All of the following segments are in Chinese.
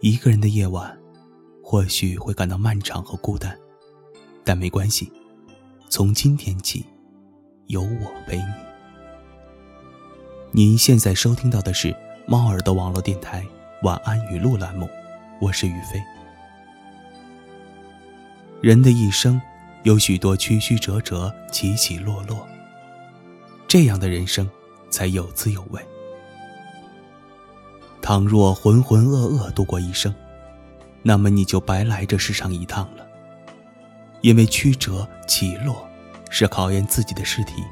一个人的夜晚，或许会感到漫长和孤单，但没关系，从今天起，有我陪你。您现在收听到的是猫耳朵网络电台晚安语录栏目，我是雨飞。人的一生有许多曲曲折折、起起落落，这样的人生才有滋有味。倘若浑浑噩噩度过一生，那么你就白来这世上一趟了。因为曲折起落是考验自己的试题，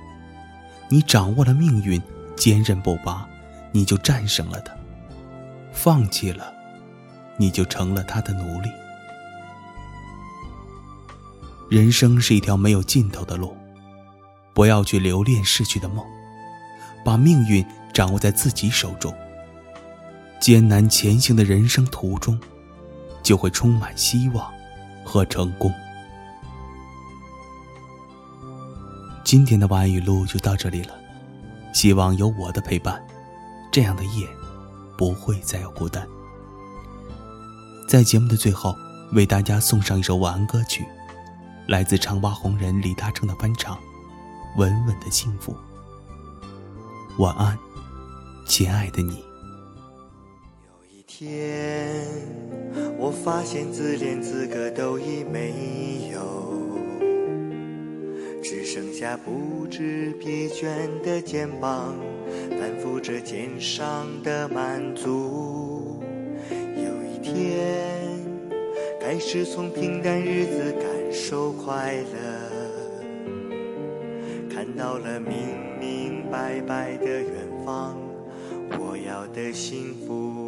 你掌握了命运，坚韧不拔，你就战胜了它；放弃了，你就成了他的奴隶。人生是一条没有尽头的路，不要去留恋逝去的梦，把命运掌握在自己手中。艰难前行的人生途中，就会充满希望和成功。今天的晚安语录就到这里了，希望有我的陪伴，这样的夜不会再有孤单。在节目的最后，为大家送上一首晚安歌曲，来自长发红人李大成的翻唱，《稳稳的幸福》。晚安，亲爱的你。天，我发现自怜资格都已没有，只剩下不知疲倦的肩膀，担负着肩上的满足。有一天，开始从平淡日子感受快乐，看到了明明白白的远方，我要的幸福。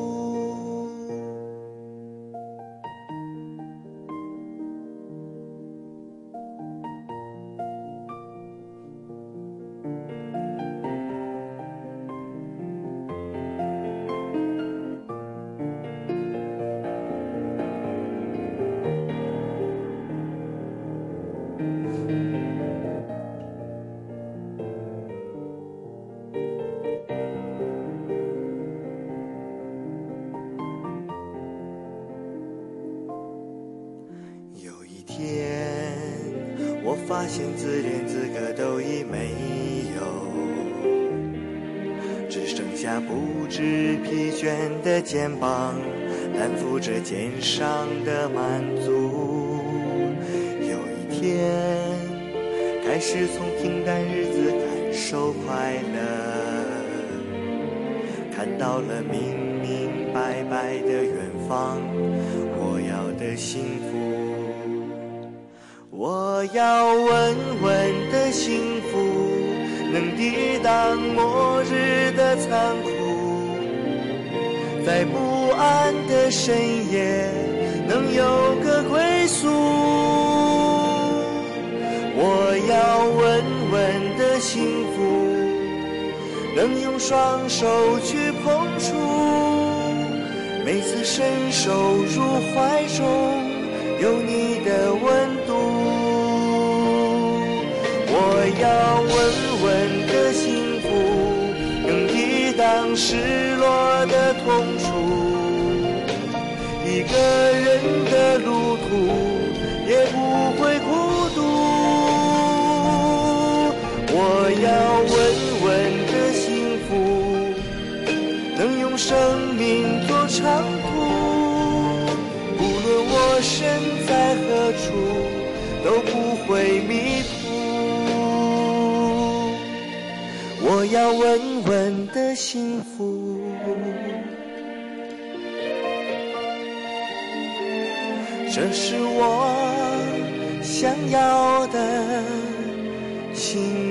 有一天，我发现自怜资格都已没有，只剩下不知疲倦的肩膀，担负着肩上的满足。是从平淡日子感受快乐，看到了明明白白的远方，我要的幸福。我要稳稳的幸福，能抵挡末日的残酷，在不安的深夜能用双手去碰触，每次伸手入怀中有你的温度。我要稳稳的幸福，能抵挡失落的痛楚。一个人的路途也不会孤生命多长途。无论我身在何处，都不会迷途。我要稳稳的幸福，这是我想要的幸福。